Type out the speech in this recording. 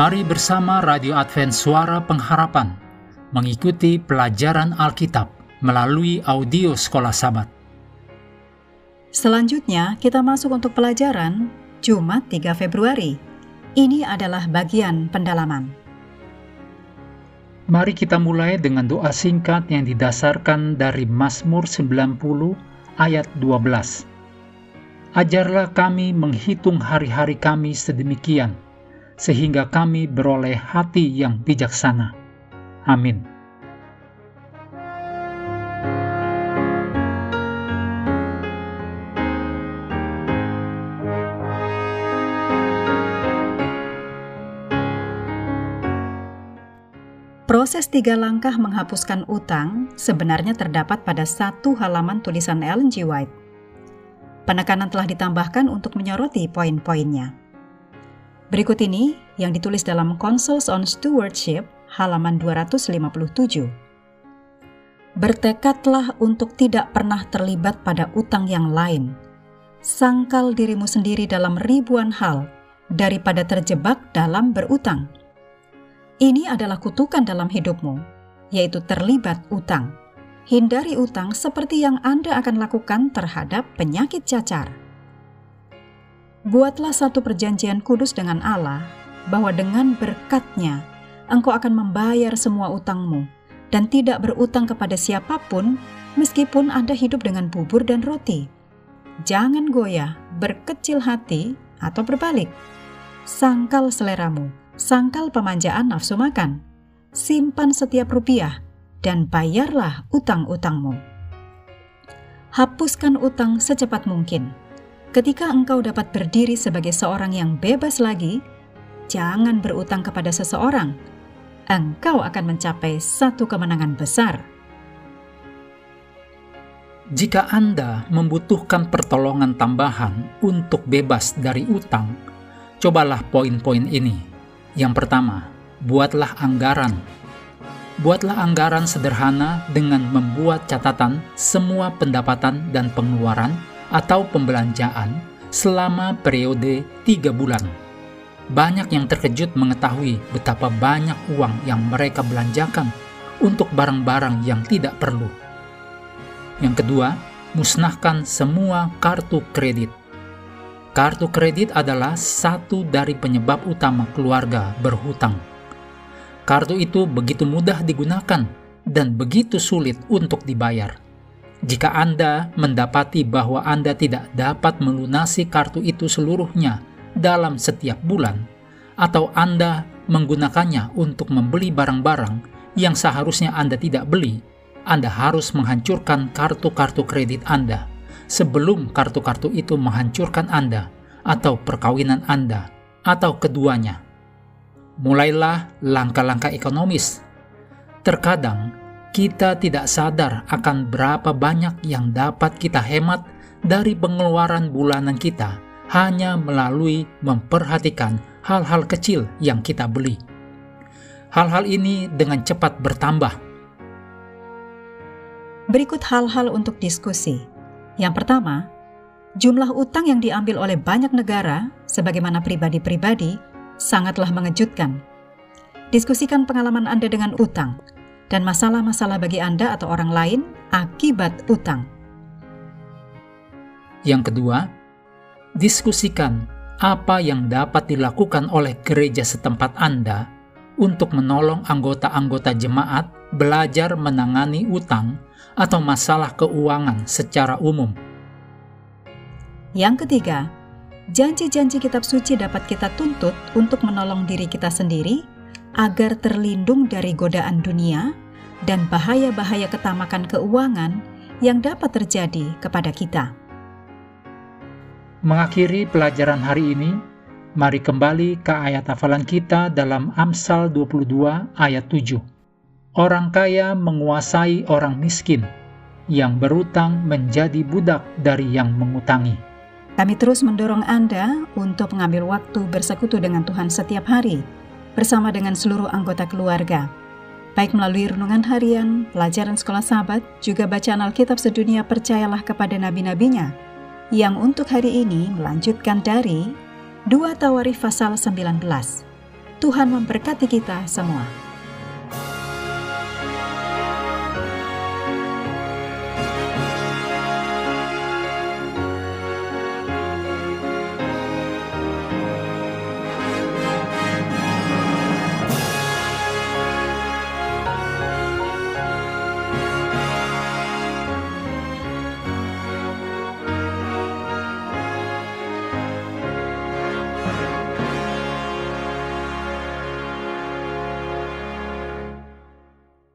Mari bersama Radio Advent Suara Pengharapan mengikuti pelajaran Alkitab melalui audio Sekolah Sabat. Selanjutnya, kita masuk untuk pelajaran Jumat 3 Februari. Ini adalah bagian pendalaman. Mari kita mulai dengan doa singkat yang didasarkan dari Mazmur 90 ayat 12. Ajarlah kami menghitung hari-hari kami sedemikian, sehingga kami beroleh hati yang bijaksana. Amin. Proses tiga langkah menghapuskan utang sebenarnya terdapat pada satu halaman tulisan Ellen G. White. Penekanan telah ditambahkan untuk menyoroti poin-poinnya. Berikut ini yang ditulis dalam Consuls on Stewardship halaman 257. Bertekadlah untuk tidak pernah terlibat pada utang yang lain. Sangkal dirimu sendiri dalam ribuan hal daripada terjebak dalam berutang. Ini adalah kutukan dalam hidupmu, yaitu terlibat utang. Hindari utang seperti yang Anda akan lakukan terhadap penyakit cacar. Buatlah satu perjanjian kudus dengan Allah bahwa dengan berkatnya engkau akan membayar semua utangmu dan tidak berutang kepada siapa pun meskipun Anda hidup dengan bubur dan roti. Jangan goyah, berkecil hati, atau berbalik. Sangkal seleramu, sangkal pemanjaan nafsu makan. Simpan setiap rupiah dan bayarlah utang-utangmu. Hapuskan utang secepat mungkin Ketika engkau dapat berdiri sebagai seorang yang bebas lagi, jangan berutang kepada seseorang. Engkau akan mencapai satu kemenangan besar. Jika Anda membutuhkan pertolongan tambahan untuk bebas dari utang, cobalah poin-poin ini. Yang pertama, buatlah anggaran. Buatlah anggaran sederhana dengan membuat catatan semua pendapatan dan pengeluaran atau pembelanjaan selama periode tiga bulan. Banyak yang terkejut mengetahui betapa banyak uang yang mereka belanjakan untuk barang-barang yang tidak perlu. Yang kedua, musnahkan semua kartu kredit. Kartu kredit adalah satu dari penyebab utama keluarga berhutang. Kartu itu begitu mudah digunakan dan begitu sulit untuk dibayar jika Anda mendapati bahwa Anda tidak dapat melunasi kartu itu seluruhnya dalam setiap bulan, atau Anda menggunakannya untuk membeli barang-barang yang seharusnya Anda tidak beli, Anda harus menghancurkan kartu-kartu kredit Anda sebelum kartu-kartu itu menghancurkan Anda atau perkawinan Anda atau keduanya. Mulailah langkah-langkah ekonomis. Terkadang kita tidak sadar akan berapa banyak yang dapat kita hemat dari pengeluaran bulanan kita hanya melalui memperhatikan hal-hal kecil yang kita beli. Hal-hal ini dengan cepat bertambah. Berikut hal-hal untuk diskusi. Yang pertama, jumlah utang yang diambil oleh banyak negara, sebagaimana pribadi-pribadi, sangatlah mengejutkan. Diskusikan pengalaman Anda dengan utang dan masalah-masalah bagi Anda atau orang lain akibat utang. Yang kedua, diskusikan apa yang dapat dilakukan oleh gereja setempat Anda untuk menolong anggota-anggota jemaat belajar menangani utang atau masalah keuangan secara umum. Yang ketiga, janji-janji kitab suci dapat kita tuntut untuk menolong diri kita sendiri agar terlindung dari godaan dunia dan bahaya-bahaya ketamakan keuangan yang dapat terjadi kepada kita. Mengakhiri pelajaran hari ini, mari kembali ke ayat hafalan kita dalam Amsal 22 ayat 7. Orang kaya menguasai orang miskin, yang berutang menjadi budak dari yang mengutangi. Kami terus mendorong Anda untuk mengambil waktu bersekutu dengan Tuhan setiap hari, bersama dengan seluruh anggota keluarga, baik melalui renungan harian, pelajaran sekolah sahabat, juga bacaan Alkitab sedunia percayalah kepada nabi-nabinya, yang untuk hari ini melanjutkan dari 2 Tawarif pasal 19. Tuhan memberkati kita semua.